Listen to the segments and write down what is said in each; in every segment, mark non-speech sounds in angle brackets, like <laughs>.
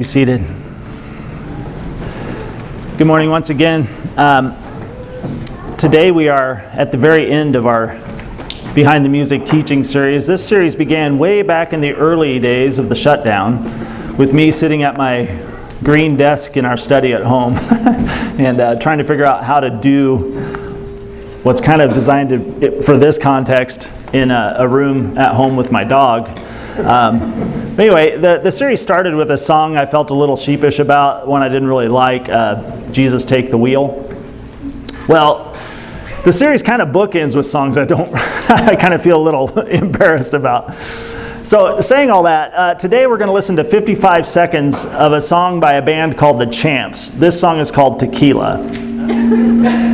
be seated. Good morning once again. Um, today we are at the very end of our Behind the Music teaching series. This series began way back in the early days of the shutdown with me sitting at my green desk in our study at home <laughs> and uh, trying to figure out how to do what's kind of designed to, for this context in a, a room at home with my dog. Um, but anyway, the, the series started with a song I felt a little sheepish about, one I didn't really like uh, Jesus Take the Wheel. Well, the series kind of bookends with songs I don't, <laughs> I kind of feel a little <laughs> embarrassed about. So, saying all that, uh, today we're going to listen to 55 seconds of a song by a band called The Champs. This song is called Tequila. <laughs>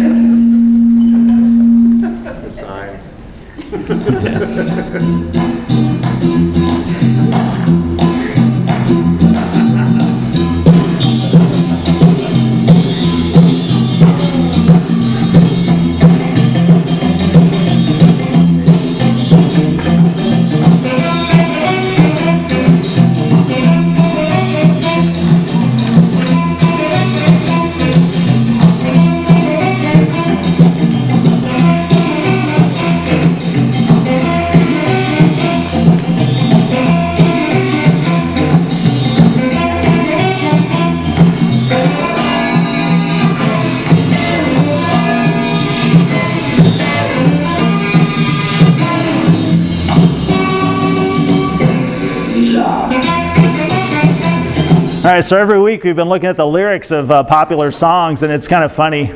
right, so every week we've been looking at the lyrics of uh, popular songs, and it's kind of funny,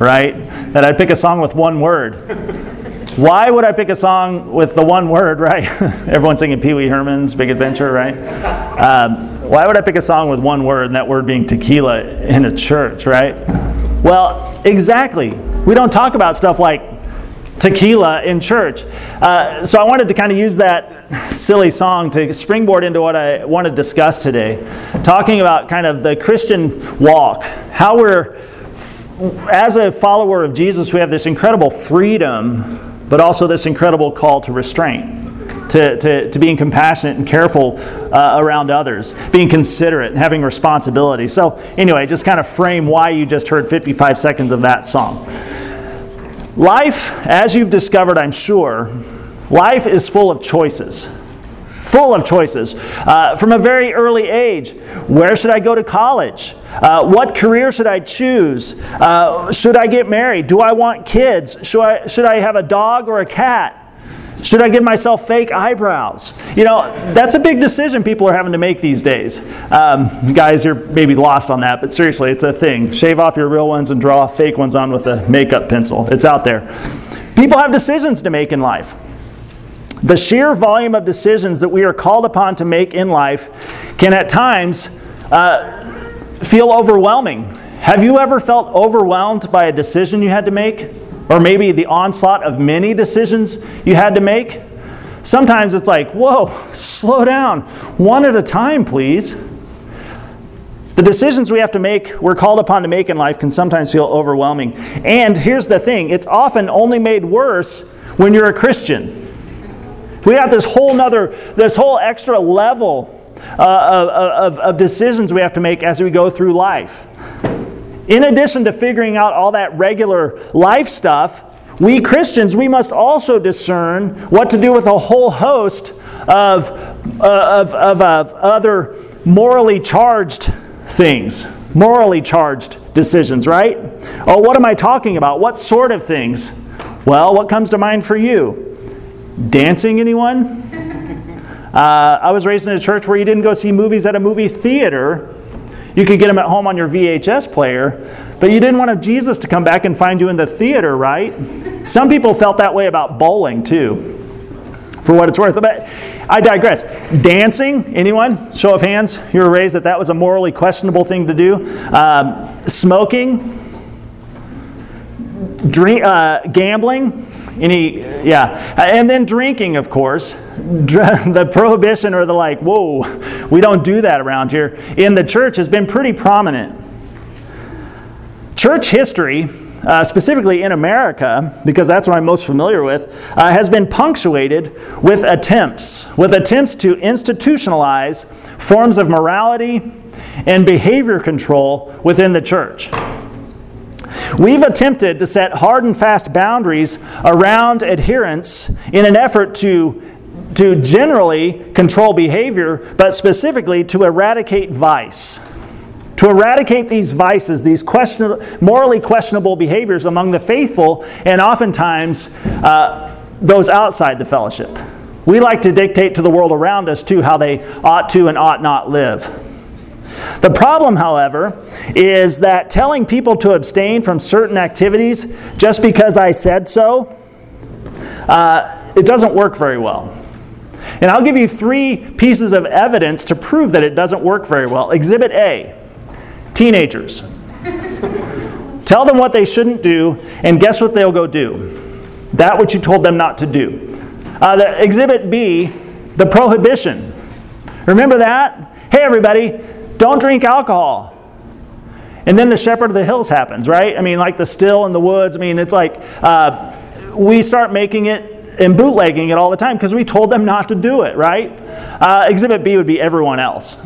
right? That I'd pick a song with one word. Why would I pick a song with the one word, right? <laughs> Everyone's singing Pee Wee Herman's Big Adventure, right? Um, why would I pick a song with one word, and that word being tequila in a church, right? Well, exactly. We don't talk about stuff like tequila in church. Uh, so I wanted to kind of use that silly song to springboard into what I want to discuss today. Talking about kind of the Christian walk, how we're, as a follower of Jesus, we have this incredible freedom, but also this incredible call to restraint. To, to, to being compassionate and careful uh, around others, being considerate, and having responsibility. So, anyway, just kind of frame why you just heard 55 seconds of that song. Life, as you've discovered, I'm sure, Life is full of choices. Full of choices. Uh, from a very early age, where should I go to college? Uh, what career should I choose? Uh, should I get married? Do I want kids? Should I, should I have a dog or a cat? Should I give myself fake eyebrows? You know, that's a big decision people are having to make these days. Um, guys, you're maybe lost on that, but seriously, it's a thing. Shave off your real ones and draw fake ones on with a makeup pencil. It's out there. People have decisions to make in life. The sheer volume of decisions that we are called upon to make in life can at times uh, feel overwhelming. Have you ever felt overwhelmed by a decision you had to make? Or maybe the onslaught of many decisions you had to make? Sometimes it's like, whoa, slow down. One at a time, please. The decisions we have to make, we're called upon to make in life, can sometimes feel overwhelming. And here's the thing it's often only made worse when you're a Christian. We have this whole nother, this whole extra level uh, of, of decisions we have to make as we go through life. In addition to figuring out all that regular life stuff, we Christians, we must also discern what to do with a whole host of, uh, of, of, of other morally charged things, morally charged decisions, right? Oh, what am I talking about? What sort of things? Well, what comes to mind for you? Dancing, anyone? <laughs> Uh, I was raised in a church where you didn't go see movies at a movie theater. You could get them at home on your VHS player, but you didn't want Jesus to come back and find you in the theater, right? Some people felt that way about bowling too, for what it's worth. But I digress. Dancing, anyone? Show of hands. You were raised that that was a morally questionable thing to do. Um, smoking, drink, uh, gambling. Any, yeah. And then drinking, of course. <laughs> The prohibition or the like, whoa, we don't do that around here, in the church has been pretty prominent. Church history, uh, specifically in America, because that's what I'm most familiar with, uh, has been punctuated with attempts, with attempts to institutionalize forms of morality and behavior control within the church. We've attempted to set hard and fast boundaries around adherence in an effort to, to generally control behavior, but specifically to eradicate vice. To eradicate these vices, these question, morally questionable behaviors among the faithful, and oftentimes uh, those outside the fellowship. We like to dictate to the world around us, too, how they ought to and ought not live. The problem, however, is that telling people to abstain from certain activities just because I said so, uh, it doesn't work very well. And I'll give you three pieces of evidence to prove that it doesn't work very well. Exhibit A teenagers. <laughs> Tell them what they shouldn't do, and guess what they'll go do? That which you told them not to do. Uh, the, exhibit B, the prohibition. Remember that? Hey, everybody, don't drink alcohol. And then the shepherd of the hills happens, right? I mean, like the still in the woods. I mean, it's like uh, we start making it and bootlegging it all the time because we told them not to do it, right? Uh, exhibit B would be everyone else.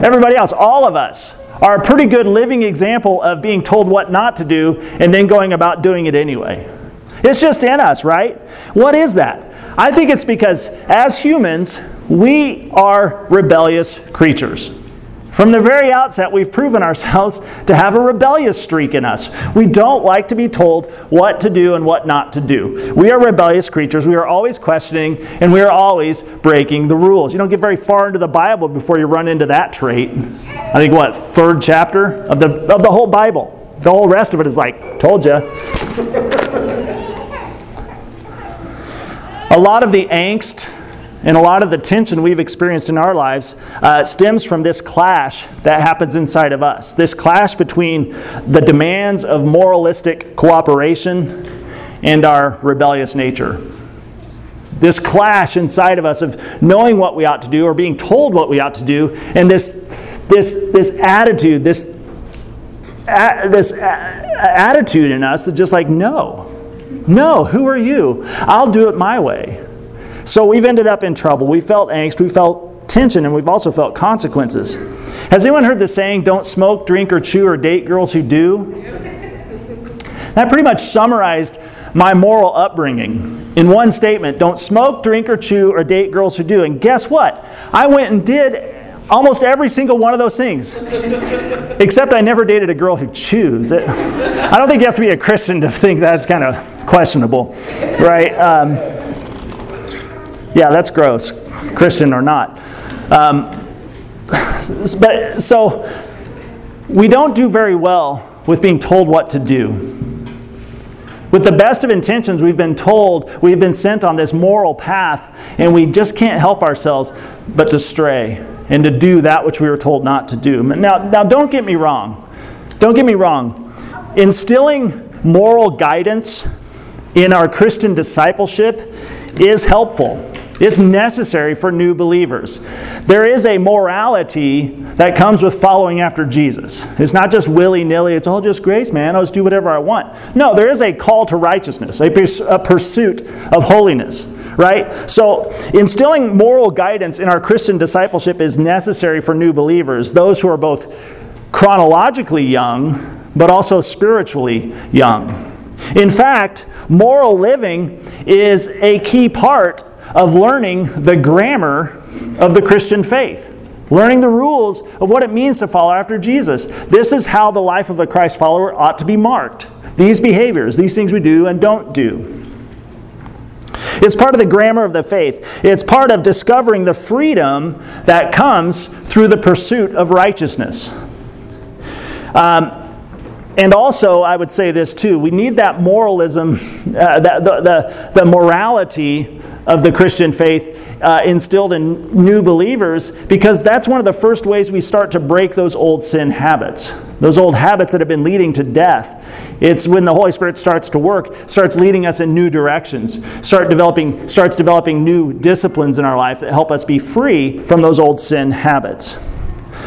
Everybody else, all of us, are a pretty good living example of being told what not to do and then going about doing it anyway. It's just in us, right? What is that? I think it's because as humans, we are rebellious creatures. From the very outset, we've proven ourselves to have a rebellious streak in us. We don't like to be told what to do and what not to do. We are rebellious creatures. We are always questioning and we are always breaking the rules. You don't get very far into the Bible before you run into that trait. I think, what, third chapter of the, of the whole Bible. The whole rest of it is like, told you. a lot of the angst and a lot of the tension we've experienced in our lives uh, stems from this clash that happens inside of us. This clash between the demands of moralistic cooperation and our rebellious nature. This clash inside of us of knowing what we ought to do or being told what we ought to do, and this, this, this attitude, this, this attitude in us is just like, no, no, who are you? I'll do it my way. So we've ended up in trouble. We felt angst, we felt tension, and we've also felt consequences. Has anyone heard the saying, don't smoke, drink, or chew, or date girls who do? <laughs> That pretty much summarized my moral upbringing in one statement don't smoke, drink, or chew, or date girls who do. And guess what? I went and did almost every single one of those things. <laughs> Except I never dated a girl who chews. I don't think you have to be a Christian to think that's kind of questionable, right? Um, yeah, that's gross, Christian or not. Um, but so we don't do very well with being told what to do. With the best of intentions, we've been told, we've been sent on this moral path, and we just can't help ourselves but to stray and to do that which we were told not to do. Now, now don't get me wrong. Don't get me wrong. Instilling moral guidance in our Christian discipleship is helpful. It's necessary for new believers. There is a morality that comes with following after Jesus. It's not just willy nilly, it's all just grace, man. I'll just do whatever I want. No, there is a call to righteousness, a, pers- a pursuit of holiness, right? So, instilling moral guidance in our Christian discipleship is necessary for new believers, those who are both chronologically young, but also spiritually young. In fact, moral living is a key part of learning the grammar of the Christian faith, learning the rules of what it means to follow after Jesus. This is how the life of a Christ follower ought to be marked. These behaviors, these things we do and don't do. It's part of the grammar of the faith. It's part of discovering the freedom that comes through the pursuit of righteousness. Um, and also, I would say this too we need that moralism, <laughs> uh, the, the, the morality of the Christian faith uh, instilled in new believers because that's one of the first ways we start to break those old sin habits, those old habits that have been leading to death. It's when the Holy Spirit starts to work, starts leading us in new directions, start developing, starts developing new disciplines in our life that help us be free from those old sin habits.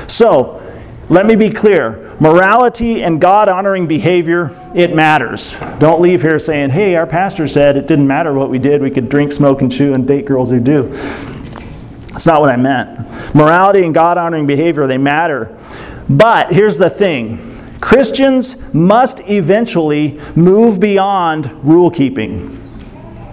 So, let me be clear morality and God honoring behavior, it matters. Don't leave here saying, hey, our pastor said it didn't matter what we did, we could drink, smoke, and chew and date girls who do. That's not what I meant. Morality and God honoring behavior, they matter. But here's the thing Christians must eventually move beyond rule keeping.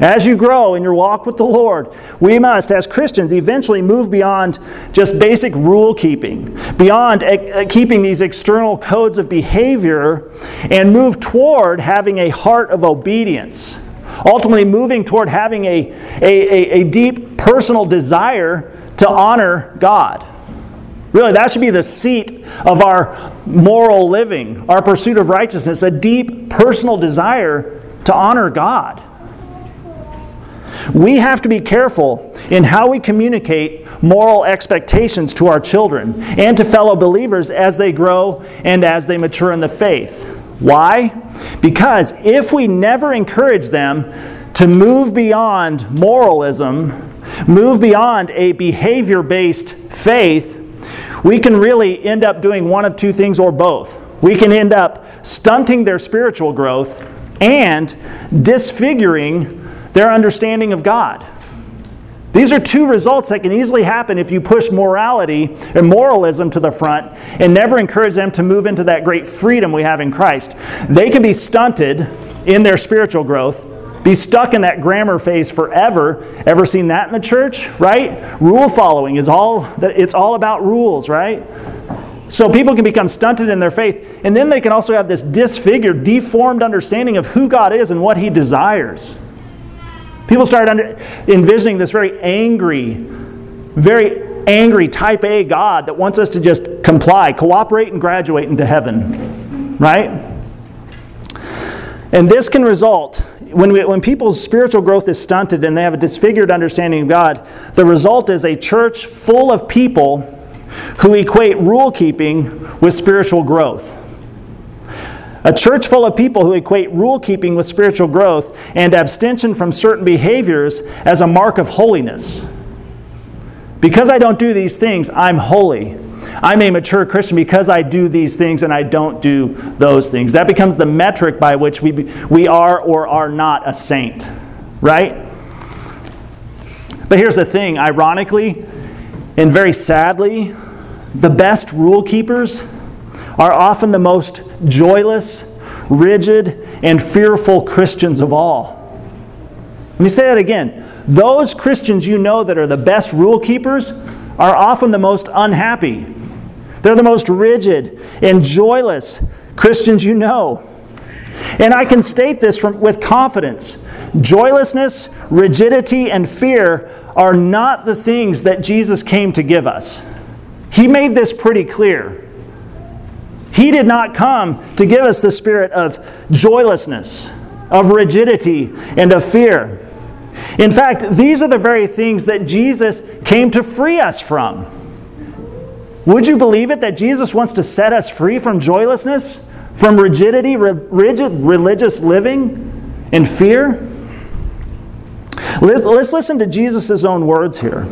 As you grow in your walk with the Lord, we must, as Christians, eventually move beyond just basic rule keeping, beyond keeping these external codes of behavior, and move toward having a heart of obedience. Ultimately, moving toward having a, a, a, a deep personal desire to honor God. Really, that should be the seat of our moral living, our pursuit of righteousness, a deep personal desire to honor God. We have to be careful in how we communicate moral expectations to our children and to fellow believers as they grow and as they mature in the faith. Why? Because if we never encourage them to move beyond moralism, move beyond a behavior based faith, we can really end up doing one of two things or both. We can end up stunting their spiritual growth and disfiguring their understanding of God. These are two results that can easily happen if you push morality and moralism to the front and never encourage them to move into that great freedom we have in Christ. They can be stunted in their spiritual growth, be stuck in that grammar phase forever. Ever seen that in the church, right? Rule following is all that it's all about rules, right? So people can become stunted in their faith, and then they can also have this disfigured, deformed understanding of who God is and what he desires. People started under, envisioning this very angry, very angry type A God that wants us to just comply, cooperate, and graduate into heaven. Right? And this can result, when, we, when people's spiritual growth is stunted and they have a disfigured understanding of God, the result is a church full of people who equate rule keeping with spiritual growth. A church full of people who equate rule keeping with spiritual growth and abstention from certain behaviors as a mark of holiness. Because I don't do these things, I'm holy. I'm a mature Christian because I do these things and I don't do those things. That becomes the metric by which we, we are or are not a saint, right? But here's the thing ironically and very sadly, the best rule keepers are often the most joyless, rigid, and fearful Christians of all. Let me say that again. Those Christians you know that are the best rule keepers are often the most unhappy. They're the most rigid and joyless Christians you know. And I can state this from, with confidence. Joylessness, rigidity, and fear are not the things that Jesus came to give us. He made this pretty clear. He did not come to give us the spirit of joylessness, of rigidity, and of fear. In fact, these are the very things that Jesus came to free us from. Would you believe it that Jesus wants to set us free from joylessness, from rigidity, rigid religious living, and fear? Let's listen to Jesus' own words here.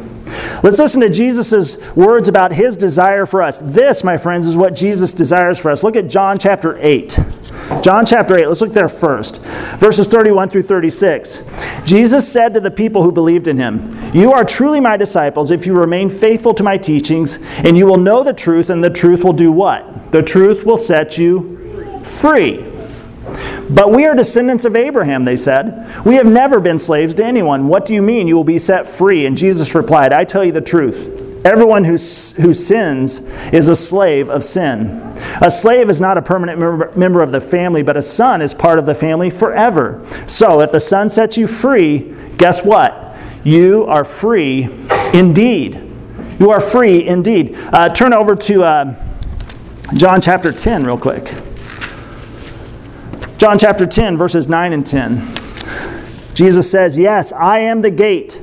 Let's listen to Jesus' words about his desire for us. This, my friends, is what Jesus desires for us. Look at John chapter 8. John chapter 8, let's look there first. Verses 31 through 36. Jesus said to the people who believed in him, You are truly my disciples if you remain faithful to my teachings, and you will know the truth, and the truth will do what? The truth will set you free. But we are descendants of Abraham, they said. We have never been slaves to anyone. What do you mean you will be set free? And Jesus replied, I tell you the truth. Everyone who, who sins is a slave of sin. A slave is not a permanent member, member of the family, but a son is part of the family forever. So if the son sets you free, guess what? You are free indeed. You are free indeed. Uh, turn over to uh, John chapter 10 real quick. John chapter 10, verses 9 and 10. Jesus says, Yes, I am the gate.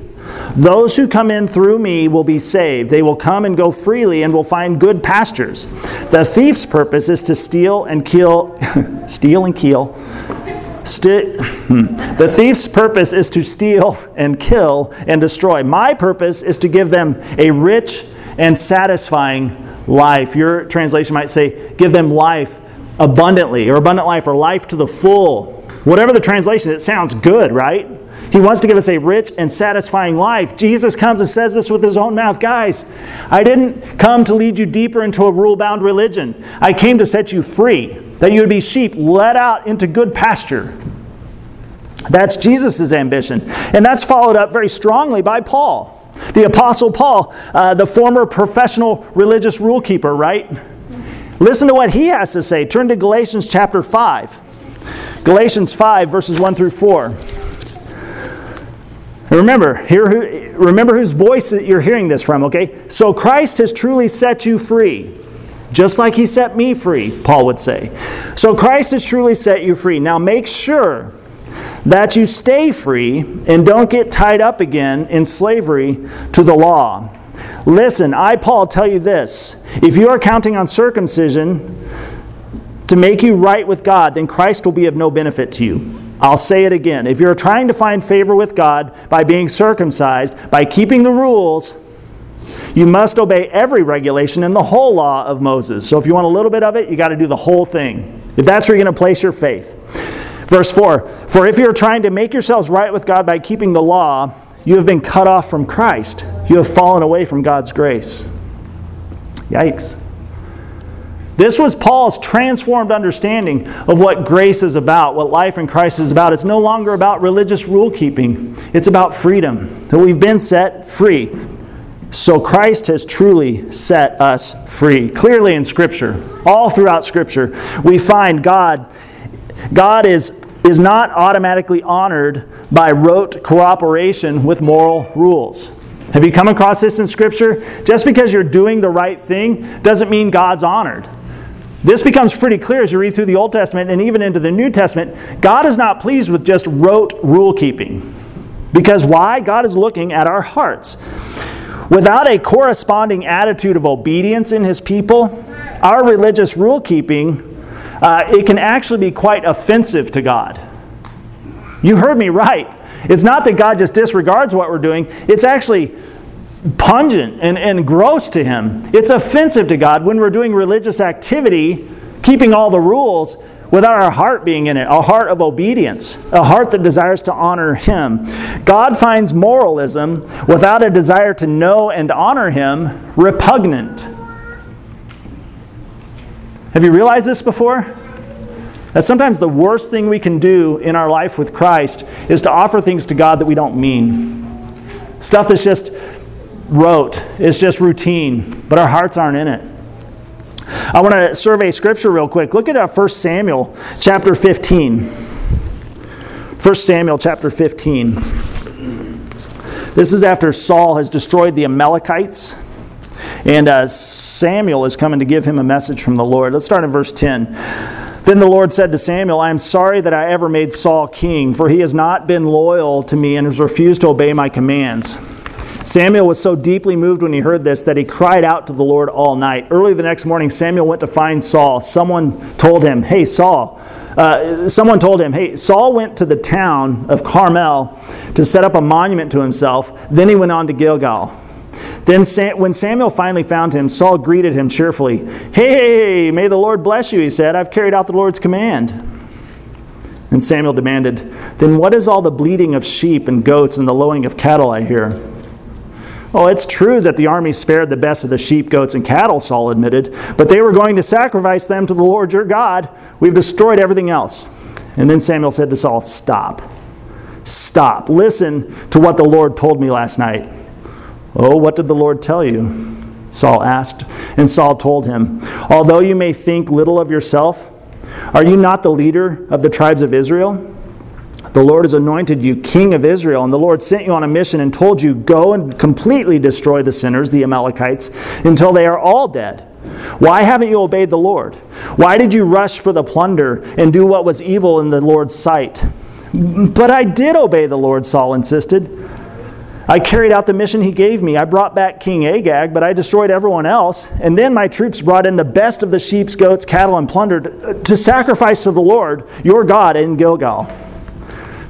Those who come in through me will be saved. They will come and go freely and will find good pastures. The thief's purpose is to steal and kill, <laughs> steal and kill. Hmm. the thief's purpose is to steal and kill and destroy. My purpose is to give them a rich and satisfying life. Your translation might say, give them life abundantly or abundant life or life to the full. Whatever the translation, it sounds good, right? He wants to give us a rich and satisfying life. Jesus comes and says this with his own mouth Guys, I didn't come to lead you deeper into a rule bound religion. I came to set you free, that you would be sheep led out into good pasture. That's Jesus' ambition. And that's followed up very strongly by Paul. The Apostle Paul, uh, the former professional religious rule keeper, right? Listen to what he has to say. Turn to Galatians chapter 5. Galatians 5, verses 1 through 4. remember, here who, remember whose voice you're hearing this from, okay? So Christ has truly set you free. Just like he set me free, Paul would say. So Christ has truly set you free. Now make sure that you stay free and don't get tied up again in slavery to the law. Listen, I, Paul, tell you this if you are counting on circumcision to make you right with God, then Christ will be of no benefit to you. I'll say it again. If you're trying to find favor with God by being circumcised, by keeping the rules, you must obey every regulation in the whole law of Moses. So if you want a little bit of it, you got to do the whole thing. If that's where you're going to place your faith. Verse 4 For if you're trying to make yourselves right with God by keeping the law, you have been cut off from Christ. You have fallen away from God's grace. Yikes. This was Paul's transformed understanding of what grace is about, what life in Christ is about. It's no longer about religious rule keeping, it's about freedom, that we've been set free. So Christ has truly set us free. Clearly in Scripture, all throughout Scripture, we find God God is, is not automatically honored by rote cooperation with moral rules. Have you come across this in Scripture? Just because you're doing the right thing doesn't mean God's honored. This becomes pretty clear as you read through the Old Testament and even into the New Testament. God is not pleased with just rote rule keeping. Because why? God is looking at our hearts. Without a corresponding attitude of obedience in His people, our religious rule keeping uh, it can actually be quite offensive to God. You heard me right. It's not that God just disregards what we're doing, it's actually pungent and, and gross to Him. It's offensive to God when we're doing religious activity, keeping all the rules, without our heart being in it, a heart of obedience, a heart that desires to honor Him. God finds moralism without a desire to know and honor Him repugnant. Have you realized this before? That sometimes the worst thing we can do in our life with Christ is to offer things to God that we don't mean. Stuff that's just rote, it's just routine, but our hearts aren't in it. I want to survey scripture real quick. Look at uh, 1 Samuel chapter 15. 1 Samuel chapter 15. This is after Saul has destroyed the Amalekites. And uh, Samuel is coming to give him a message from the Lord. Let's start in verse 10. Then the Lord said to Samuel, I am sorry that I ever made Saul king, for he has not been loyal to me and has refused to obey my commands. Samuel was so deeply moved when he heard this that he cried out to the Lord all night. Early the next morning, Samuel went to find Saul. Someone told him, Hey, Saul, uh, someone told him, Hey, Saul went to the town of Carmel to set up a monument to himself. Then he went on to Gilgal. Then, when Samuel finally found him, Saul greeted him cheerfully. Hey, may the Lord bless you, he said. I've carried out the Lord's command. And Samuel demanded, Then what is all the bleating of sheep and goats and the lowing of cattle I hear? Oh, it's true that the army spared the best of the sheep, goats, and cattle, Saul admitted, but they were going to sacrifice them to the Lord your God. We've destroyed everything else. And then Samuel said to Saul, Stop. Stop. Listen to what the Lord told me last night. Oh, what did the Lord tell you? Saul asked. And Saul told him, Although you may think little of yourself, are you not the leader of the tribes of Israel? The Lord has anointed you king of Israel, and the Lord sent you on a mission and told you, Go and completely destroy the sinners, the Amalekites, until they are all dead. Why haven't you obeyed the Lord? Why did you rush for the plunder and do what was evil in the Lord's sight? But I did obey the Lord, Saul insisted. I carried out the mission he gave me. I brought back King Agag, but I destroyed everyone else. And then my troops brought in the best of the sheep, goats, cattle, and plunder to sacrifice to the Lord, your God, in Gilgal.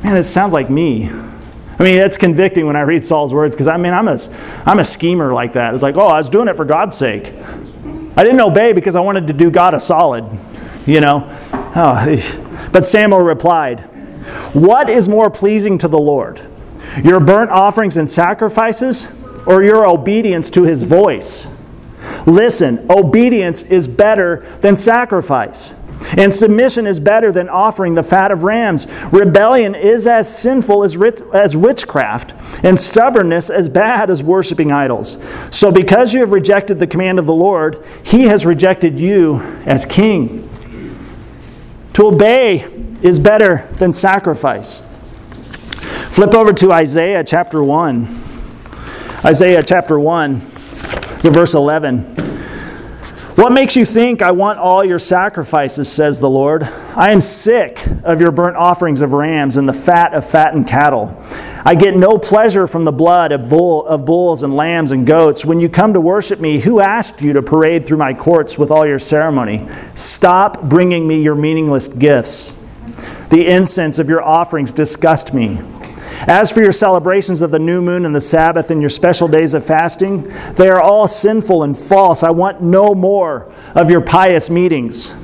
Man, it sounds like me. I mean, it's convicting when I read Saul's words because I mean, I'm a, I'm a schemer like that. It's like, oh, I was doing it for God's sake. I didn't obey because I wanted to do God a solid, you know. Oh, <laughs> but Samuel replied, What is more pleasing to the Lord? Your burnt offerings and sacrifices, or your obedience to his voice? Listen, obedience is better than sacrifice. And submission is better than offering the fat of rams. Rebellion is as sinful as, as witchcraft, and stubbornness as bad as worshiping idols. So, because you have rejected the command of the Lord, he has rejected you as king. To obey is better than sacrifice. Flip over to Isaiah chapter 1. Isaiah chapter 1, verse 11. What makes you think I want all your sacrifices, says the Lord? I am sick of your burnt offerings of rams and the fat of fattened cattle. I get no pleasure from the blood of, bull, of bulls and lambs and goats. When you come to worship me, who asked you to parade through my courts with all your ceremony? Stop bringing me your meaningless gifts. The incense of your offerings disgust me. As for your celebrations of the new moon and the Sabbath and your special days of fasting, they are all sinful and false. I want no more of your pious meetings.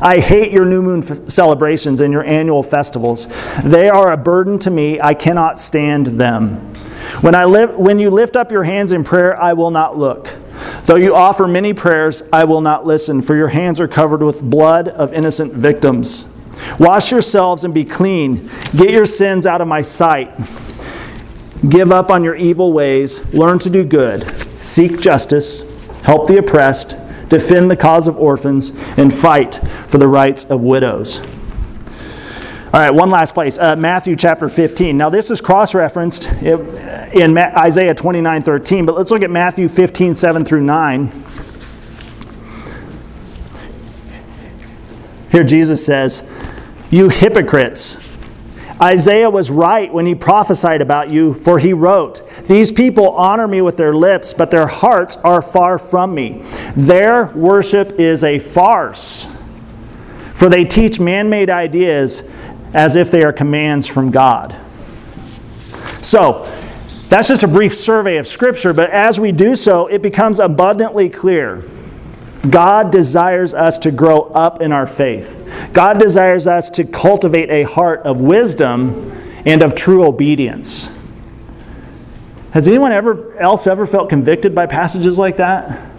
I hate your new moon f- celebrations and your annual festivals. They are a burden to me. I cannot stand them. When, I live, when you lift up your hands in prayer, I will not look. Though you offer many prayers, I will not listen, for your hands are covered with blood of innocent victims. Wash yourselves and be clean. Get your sins out of my sight. Give up on your evil ways. Learn to do good. Seek justice. Help the oppressed. Defend the cause of orphans. And fight for the rights of widows. All right, one last place. Uh, Matthew chapter 15. Now, this is cross referenced in Isaiah 29 13, but let's look at Matthew 15 7 through 9. Here, Jesus says, You hypocrites. Isaiah was right when he prophesied about you, for he wrote, These people honor me with their lips, but their hearts are far from me. Their worship is a farce, for they teach man made ideas as if they are commands from God. So, that's just a brief survey of Scripture, but as we do so, it becomes abundantly clear God desires us to grow up in our faith. God desires us to cultivate a heart of wisdom and of true obedience. Has anyone ever else ever felt convicted by passages like that?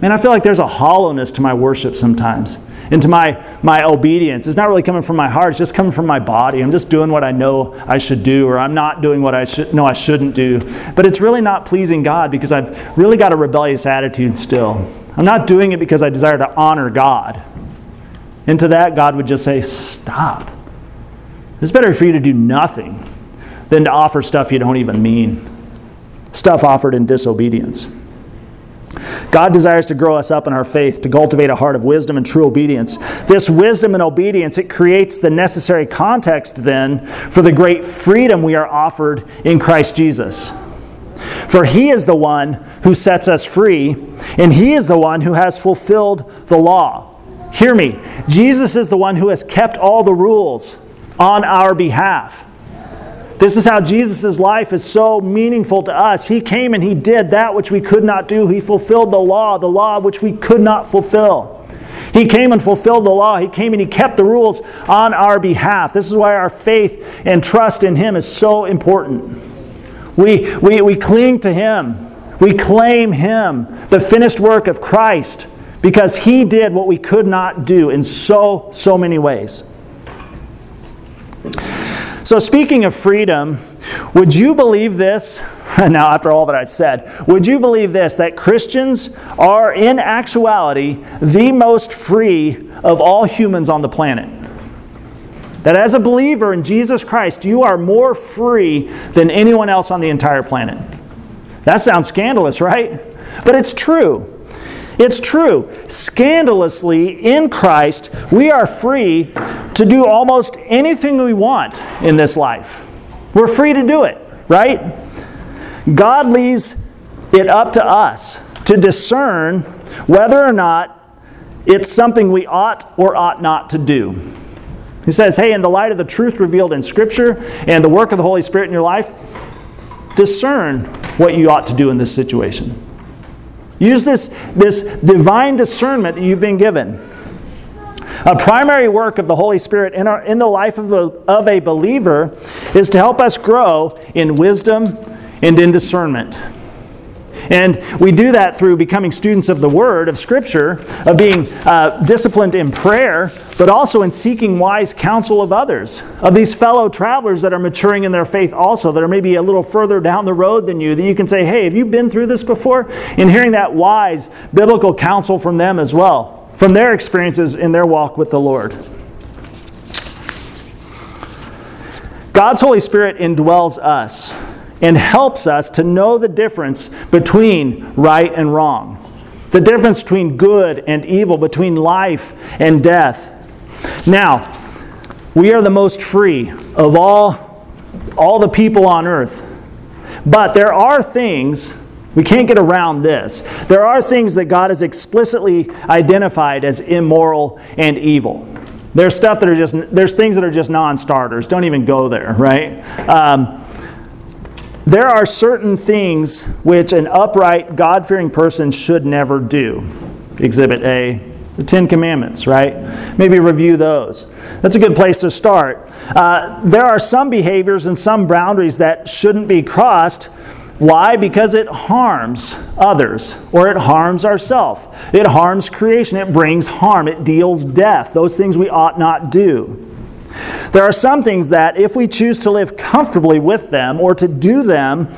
Man, I feel like there's a hollowness to my worship sometimes and to my, my obedience. It's not really coming from my heart, it's just coming from my body. I'm just doing what I know I should do, or I'm not doing what I should, know I shouldn't do. But it's really not pleasing God because I've really got a rebellious attitude still. I'm not doing it because I desire to honor God. And to that, God would just say, Stop. It's better for you to do nothing than to offer stuff you don't even mean, stuff offered in disobedience. God desires to grow us up in our faith, to cultivate a heart of wisdom and true obedience. This wisdom and obedience, it creates the necessary context then for the great freedom we are offered in Christ Jesus. For he is the one who sets us free, and he is the one who has fulfilled the law. Hear me. Jesus is the one who has kept all the rules on our behalf. This is how Jesus' life is so meaningful to us. He came and he did that which we could not do. He fulfilled the law, the law which we could not fulfill. He came and fulfilled the law. He came and he kept the rules on our behalf. This is why our faith and trust in him is so important. We, we, we cling to Him. We claim Him, the finished work of Christ, because He did what we could not do in so, so many ways. So, speaking of freedom, would you believe this? <laughs> Now, after all that I've said, would you believe this that Christians are in actuality the most free of all humans on the planet? That as a believer in Jesus Christ, you are more free than anyone else on the entire planet. That sounds scandalous, right? But it's true. It's true. Scandalously, in Christ, we are free to do almost anything we want in this life. We're free to do it, right? God leaves it up to us to discern whether or not it's something we ought or ought not to do. He says, hey, in the light of the truth revealed in Scripture and the work of the Holy Spirit in your life, discern what you ought to do in this situation. Use this, this divine discernment that you've been given. A primary work of the Holy Spirit in, our, in the life of a, of a believer is to help us grow in wisdom and in discernment. And we do that through becoming students of the Word, of Scripture, of being uh, disciplined in prayer, but also in seeking wise counsel of others, of these fellow travelers that are maturing in their faith also, that are maybe a little further down the road than you, that you can say, hey, have you been through this before? And hearing that wise biblical counsel from them as well, from their experiences in their walk with the Lord. God's Holy Spirit indwells us and helps us to know the difference between right and wrong, the difference between good and evil, between life and death. Now, we are the most free of all, all the people on earth. But there are things, we can't get around this. There are things that God has explicitly identified as immoral and evil. There's stuff that are just, there's things that are just non starters. Don't even go there, right? Um, there are certain things which an upright, God fearing person should never do. Exhibit A, the Ten Commandments, right? Maybe review those. That's a good place to start. Uh, there are some behaviors and some boundaries that shouldn't be crossed. Why? Because it harms others or it harms ourselves. It harms creation. It brings harm. It deals death. Those things we ought not do. There are some things that, if we choose to live comfortably with them or to do them,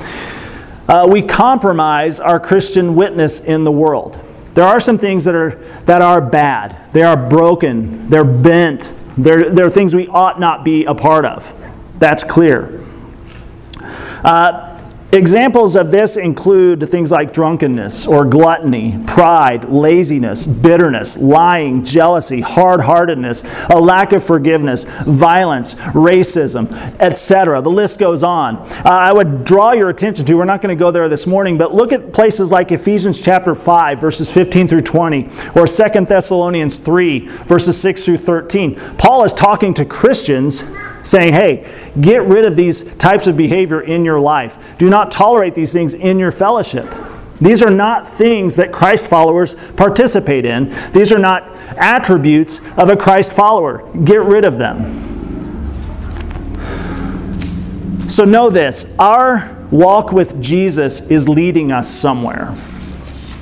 uh, we compromise our Christian witness in the world. There are some things that are, that are bad, they are broken, they're bent, they're, they're things we ought not be a part of. That's clear. Uh, Examples of this include things like drunkenness or gluttony, pride, laziness, bitterness, lying, jealousy, hard heartedness, a lack of forgiveness, violence, racism, etc. The list goes on. Uh, I would draw your attention to, we're not going to go there this morning, but look at places like Ephesians chapter 5, verses 15 through 20, or 2 Thessalonians 3, verses 6 through 13. Paul is talking to Christians saying, hey, get rid of these types of behavior in your life. Do not tolerate these things in your fellowship. These are not things that Christ followers participate in. These are not attributes of a Christ follower. Get rid of them. So know this our walk with Jesus is leading us somewhere.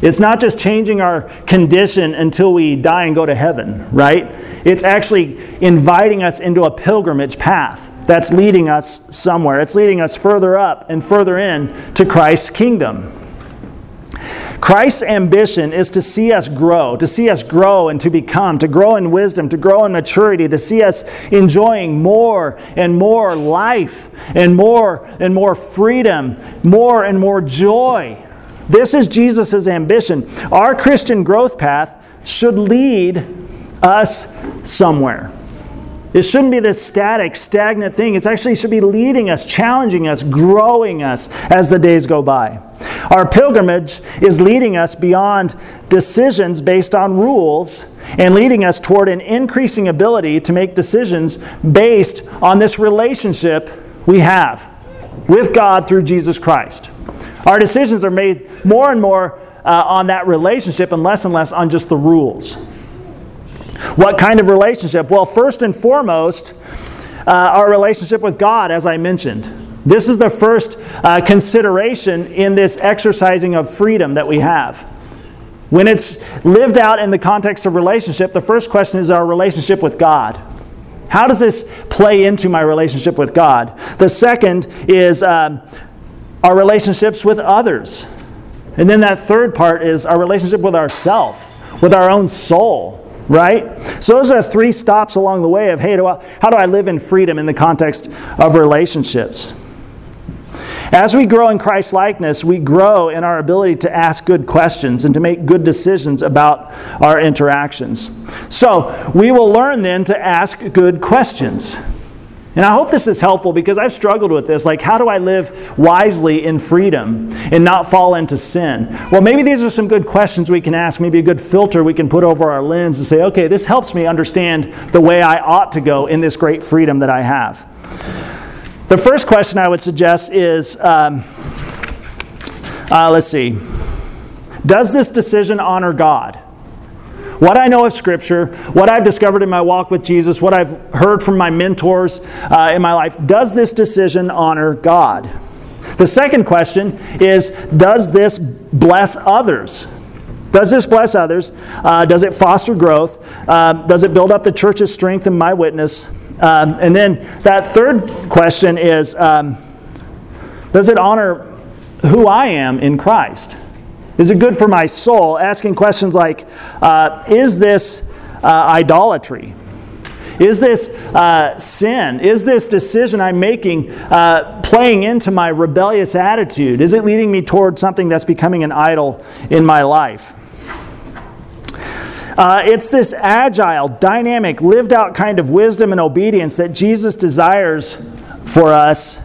It's not just changing our condition until we die and go to heaven, right? It's actually inviting us into a pilgrimage path that's leading us somewhere. It's leading us further up and further in to Christ's kingdom. Christ's ambition is to see us grow, to see us grow and to become, to grow in wisdom, to grow in maturity, to see us enjoying more and more life and more and more freedom, more and more joy. This is Jesus' ambition. Our Christian growth path should lead us somewhere. It shouldn't be this static, stagnant thing. It actually should be leading us, challenging us, growing us as the days go by. Our pilgrimage is leading us beyond decisions based on rules and leading us toward an increasing ability to make decisions based on this relationship we have with God through Jesus Christ. Our decisions are made more and more uh, on that relationship and less and less on just the rules. What kind of relationship? Well, first and foremost, uh, our relationship with God, as I mentioned. This is the first uh, consideration in this exercising of freedom that we have. When it's lived out in the context of relationship, the first question is our relationship with God. How does this play into my relationship with God? The second is um, our relationships with others. And then that third part is our relationship with ourself, with our own soul, right? So those are three stops along the way of hey, do I, how do I live in freedom in the context of relationships? As we grow in Christ likeness, we grow in our ability to ask good questions and to make good decisions about our interactions. So, we will learn then to ask good questions. And I hope this is helpful because I've struggled with this. Like, how do I live wisely in freedom and not fall into sin? Well, maybe these are some good questions we can ask, maybe a good filter we can put over our lens and say, okay, this helps me understand the way I ought to go in this great freedom that I have. The first question I would suggest is um, uh, let's see, does this decision honor God? What I know of Scripture, what I've discovered in my walk with Jesus, what I've heard from my mentors uh, in my life, does this decision honor God? The second question is Does this bless others? Does this bless others? Uh, does it foster growth? Uh, does it build up the church's strength and my witness? Um, and then that third question is um, Does it honor who I am in Christ? Is it good for my soul? Asking questions like uh, Is this uh, idolatry? Is this uh, sin? Is this decision I'm making uh, playing into my rebellious attitude? Is it leading me toward something that's becoming an idol in my life? Uh, it's this agile, dynamic, lived out kind of wisdom and obedience that Jesus desires for us.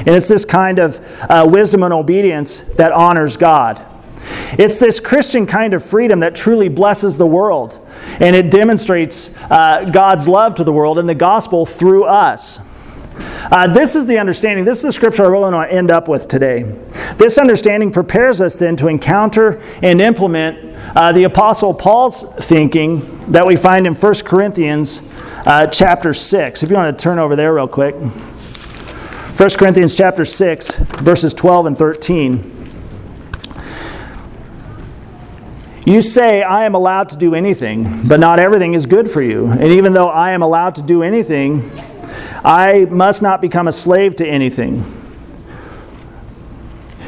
And it's this kind of uh, wisdom and obedience that honors God. It's this Christian kind of freedom that truly blesses the world. And it demonstrates uh, God's love to the world and the gospel through us. Uh, this is the understanding. This is the scripture I really want to end up with today. This understanding prepares us then to encounter and implement uh, the Apostle Paul's thinking that we find in 1 Corinthians uh, chapter 6. If you want to turn over there real quick. 1 Corinthians chapter 6, verses 12 and 13. You say, I am allowed to do anything, but not everything is good for you. And even though I am allowed to do anything, I must not become a slave to anything.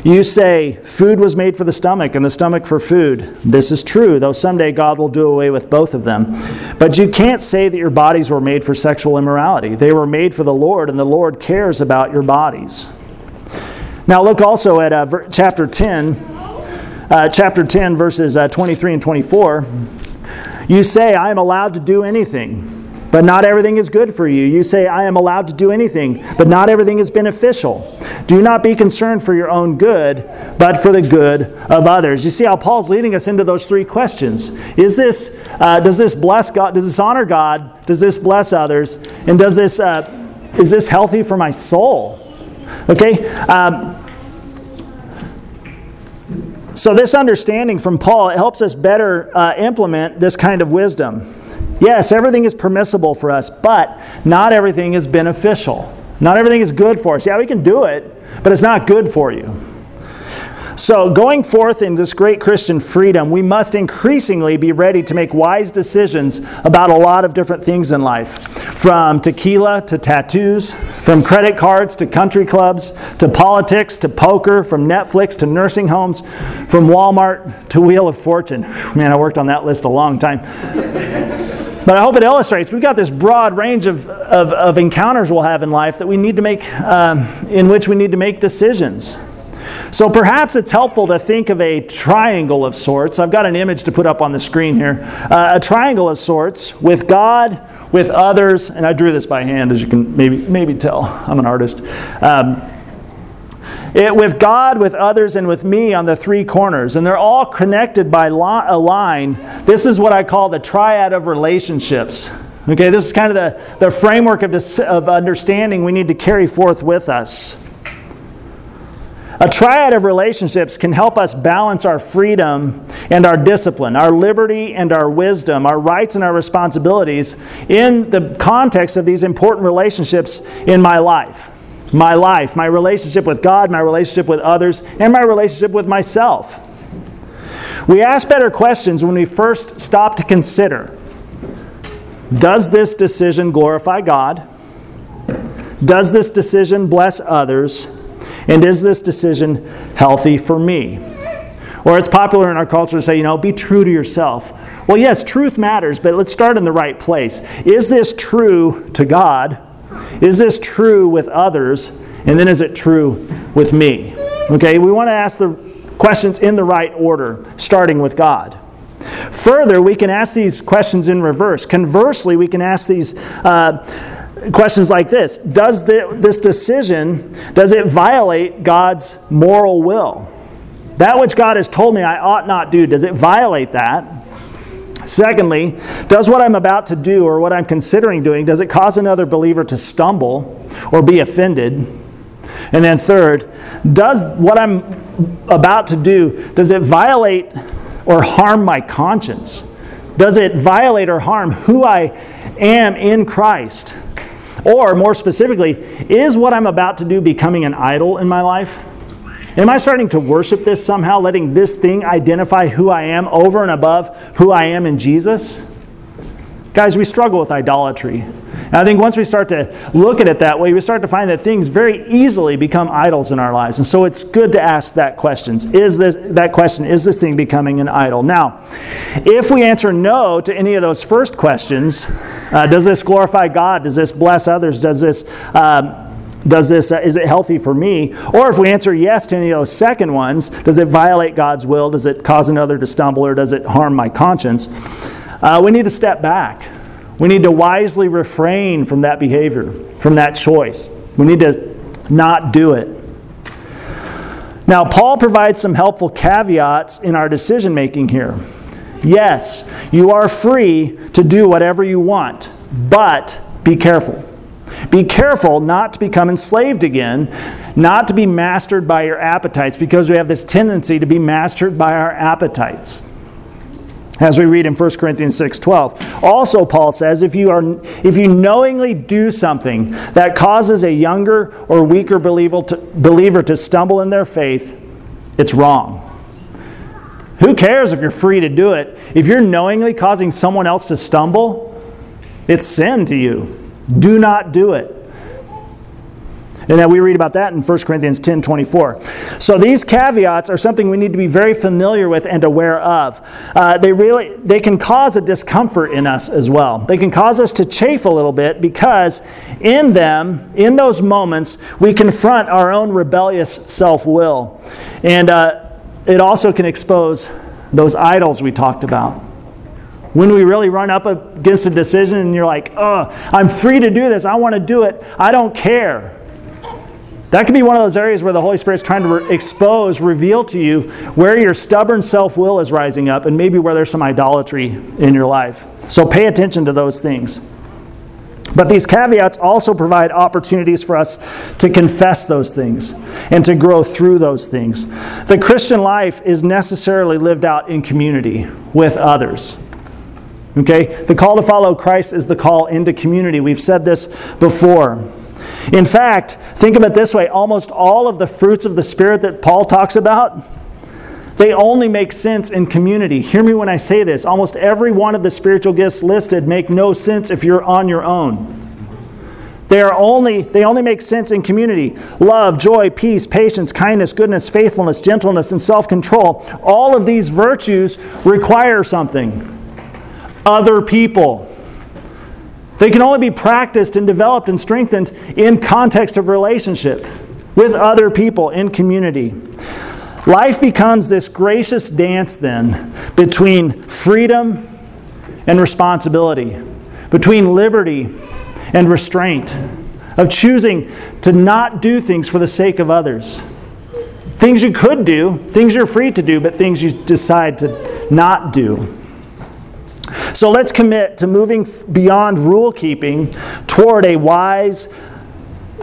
You say, food was made for the stomach and the stomach for food. This is true, though someday God will do away with both of them. But you can't say that your bodies were made for sexual immorality. They were made for the Lord, and the Lord cares about your bodies. Now, look also at uh, chapter 10, uh, chapter 10, verses uh, 23 and 24. You say, I am allowed to do anything. But not everything is good for you. You say, I am allowed to do anything, but not everything is beneficial. Do not be concerned for your own good, but for the good of others. You see how Paul's leading us into those three questions. Is this, uh, does this bless God? Does this honor God? Does this bless others? And does this, uh, is this healthy for my soul? Okay? Um, so, this understanding from Paul helps us better uh, implement this kind of wisdom. Yes, everything is permissible for us, but not everything is beneficial. Not everything is good for us. Yeah, we can do it, but it's not good for you. So, going forth in this great Christian freedom, we must increasingly be ready to make wise decisions about a lot of different things in life from tequila to tattoos, from credit cards to country clubs, to politics to poker, from Netflix to nursing homes, from Walmart to Wheel of Fortune. Man, I worked on that list a long time. But I hope it illustrates we've got this broad range of, of, of encounters we'll have in life that we need to make, um, in which we need to make decisions. So perhaps it's helpful to think of a triangle of sorts. I've got an image to put up on the screen here. Uh, a triangle of sorts with God, with others, and I drew this by hand, as you can maybe maybe tell. I'm an artist. Um, it, with God, with others, and with me on the three corners. And they're all connected by lo- a line. This is what I call the triad of relationships. Okay, this is kind of the, the framework of, dis- of understanding we need to carry forth with us. A triad of relationships can help us balance our freedom and our discipline, our liberty and our wisdom, our rights and our responsibilities in the context of these important relationships in my life my life, my relationship with God, my relationship with others, and my relationship with myself. We ask better questions when we first stop to consider Does this decision glorify God? Does this decision bless others? And is this decision healthy for me? Or it's popular in our culture to say, you know, be true to yourself. Well, yes, truth matters, but let's start in the right place. Is this true to God? Is this true with others? And then is it true with me? Okay, we want to ask the questions in the right order, starting with God. Further, we can ask these questions in reverse. Conversely, we can ask these uh, questions like this Does the, this decision, does it violate God's moral will? That which God has told me I ought not do, does it violate that? Secondly, does what I'm about to do or what I'm considering doing, does it cause another believer to stumble or be offended? And then third, does what I'm about to do, does it violate or harm my conscience? Does it violate or harm who I am in Christ? Or more specifically, is what I'm about to do becoming an idol in my life? Am I starting to worship this somehow, letting this thing identify who I am over and above who I am in Jesus? Guys, we struggle with idolatry. And I think once we start to look at it that way, we start to find that things very easily become idols in our lives. And so it's good to ask that question. Is this that question, is this thing becoming an idol? Now, if we answer no to any of those first questions, uh, does this glorify God? Does this bless others? Does this um, does this uh, is it healthy for me or if we answer yes to any of those second ones does it violate god's will does it cause another to stumble or does it harm my conscience uh, we need to step back. We need to wisely refrain from that behavior from that choice. We need to not do it. Now paul provides some helpful caveats in our decision making here. Yes you are free to do whatever you want but be careful. Be careful not to become enslaved again, not to be mastered by your appetites, because we have this tendency to be mastered by our appetites. As we read in 1 Corinthians 6:12. Also Paul says if you are if you knowingly do something that causes a younger or weaker believer to, believer to stumble in their faith, it's wrong. Who cares if you're free to do it? If you're knowingly causing someone else to stumble, it's sin to you. Do not do it. And then we read about that in 1 Corinthians 10 24. So these caveats are something we need to be very familiar with and aware of. Uh, they really they can cause a discomfort in us as well. They can cause us to chafe a little bit because in them, in those moments, we confront our own rebellious self will. And uh, it also can expose those idols we talked about. When we really run up against a decision and you're like, oh, I'm free to do this, I want to do it, I don't care. That could be one of those areas where the Holy Spirit's trying to re- expose, reveal to you where your stubborn self will is rising up and maybe where there's some idolatry in your life. So pay attention to those things. But these caveats also provide opportunities for us to confess those things and to grow through those things. The Christian life is necessarily lived out in community with others. Okay? The call to follow Christ is the call into community. We've said this before. In fact, think of it this way almost all of the fruits of the Spirit that Paul talks about, they only make sense in community. Hear me when I say this. Almost every one of the spiritual gifts listed make no sense if you're on your own. They are only they only make sense in community. Love, joy, peace, patience, kindness, goodness, faithfulness, gentleness, and self-control. All of these virtues require something other people. They can only be practiced and developed and strengthened in context of relationship with other people in community. Life becomes this gracious dance then between freedom and responsibility, between liberty and restraint, of choosing to not do things for the sake of others. Things you could do, things you're free to do, but things you decide to not do. So let's commit to moving beyond rule keeping toward a wise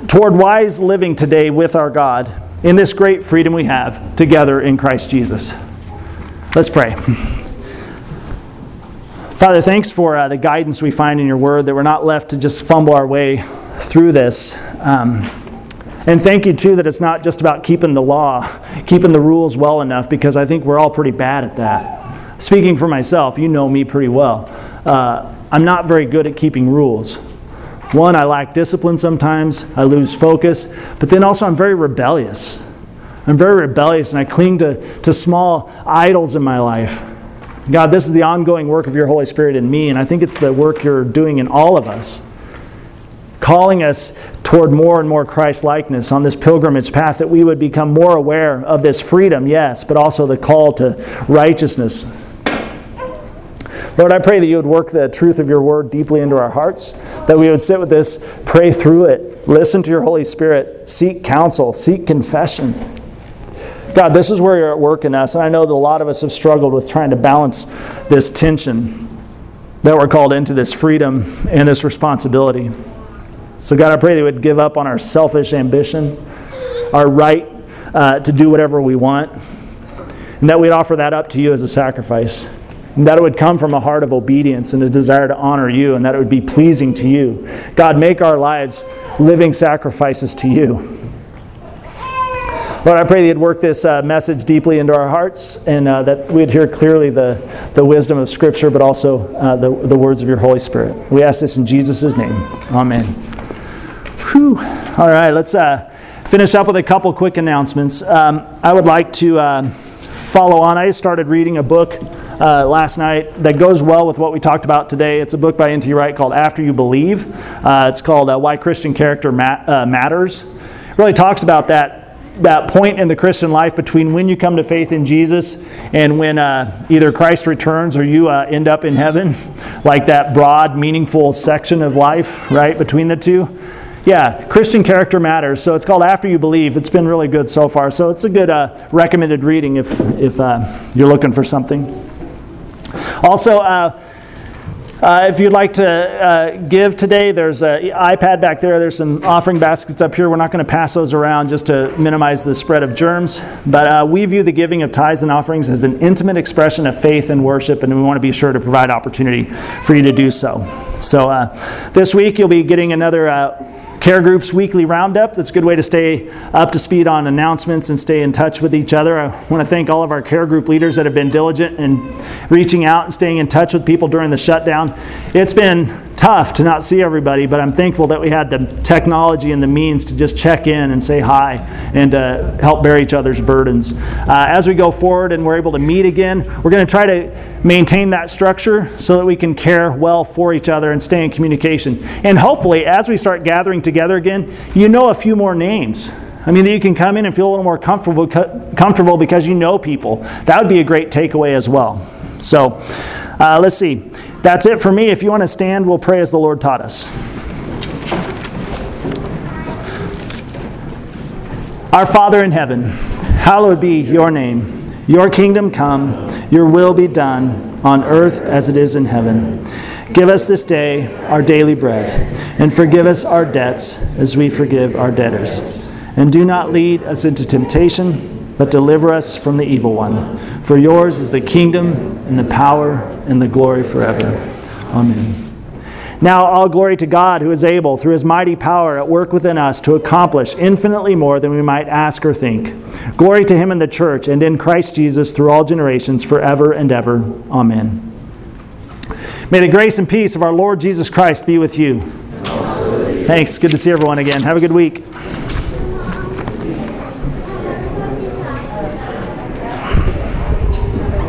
toward wise living today with our God in this great freedom we have together in Christ Jesus. Let's pray. Father, thanks for uh, the guidance we find in your word that we're not left to just fumble our way through this. Um, and thank you, too, that it's not just about keeping the law, keeping the rules well enough, because I think we're all pretty bad at that. Speaking for myself, you know me pretty well. Uh, I'm not very good at keeping rules. One, I lack discipline sometimes, I lose focus, but then also I'm very rebellious. I'm very rebellious and I cling to, to small idols in my life. God, this is the ongoing work of your Holy Spirit in me, and I think it's the work you're doing in all of us, calling us toward more and more Christ likeness on this pilgrimage path that we would become more aware of this freedom, yes, but also the call to righteousness Lord, I pray that you would work the truth of your word deeply into our hearts, that we would sit with this, pray through it, listen to your Holy Spirit, seek counsel, seek confession. God, this is where you're at work in us, and I know that a lot of us have struggled with trying to balance this tension that we're called into this freedom and this responsibility. So, God, I pray that we would give up on our selfish ambition, our right uh, to do whatever we want, and that we'd offer that up to you as a sacrifice. And that it would come from a heart of obedience and a desire to honor you, and that it would be pleasing to you. God, make our lives living sacrifices to you. Lord, I pray that you'd work this uh, message deeply into our hearts and uh, that we'd hear clearly the, the wisdom of Scripture, but also uh, the, the words of your Holy Spirit. We ask this in Jesus' name. Amen. Whew. All right, let's uh, finish up with a couple quick announcements. Um, I would like to uh, follow on. I started reading a book uh, last night that goes well with what we talked about today. It's a book by N.T. Wright called After You Believe. Uh, it's called uh, Why Christian Character uh, Matters. It really talks about that that point in the Christian life between when you come to faith in Jesus and when uh, either Christ returns or you uh, end up in heaven, like that broad, meaningful section of life, right, between the two. Yeah, Christian character matters. So it's called After You Believe. It's been really good so far. So it's a good uh, recommended reading if, if you're looking for something. Also, uh, uh, if you'd like to uh, give today, there's an iPad back there. There's some offering baskets up here. We're not going to pass those around just to minimize the spread of germs. But uh, we view the giving of tithes and offerings as an intimate expression of faith and worship, and we want to be sure to provide opportunity for you to do so. So uh, this week, you'll be getting another uh, Care Group's weekly roundup. That's a good way to stay up to speed on announcements and stay in touch with each other. I want to thank all of our Care Group leaders that have been diligent in reaching out and staying in touch with people during the shutdown. It's been tough to not see everybody, but I'm thankful that we had the technology and the means to just check in and say hi and uh, help bear each other's burdens. Uh, as we go forward and we're able to meet again, we're going to try to maintain that structure so that we can care well for each other and stay in communication. And hopefully, as we start gathering together again, you know a few more names. I mean, that you can come in and feel a little more comfortable, comfortable because you know people. That would be a great takeaway as well. So, uh, let's see. That's it for me. If you want to stand, we'll pray as the Lord taught us. Our Father in heaven, hallowed be your name. Your kingdom come, your will be done on earth as it is in heaven. Give us this day our daily bread, and forgive us our debts as we forgive our debtors. And do not lead us into temptation but deliver us from the evil one. For yours is the kingdom and the power and the glory forever. Amen. Now, all glory to God who is able, through his mighty power at work within us, to accomplish infinitely more than we might ask or think. Glory to him in the church and in Christ Jesus through all generations, forever and ever. Amen. May the grace and peace of our Lord Jesus Christ be with you. Thanks. Good to see everyone again. Have a good week.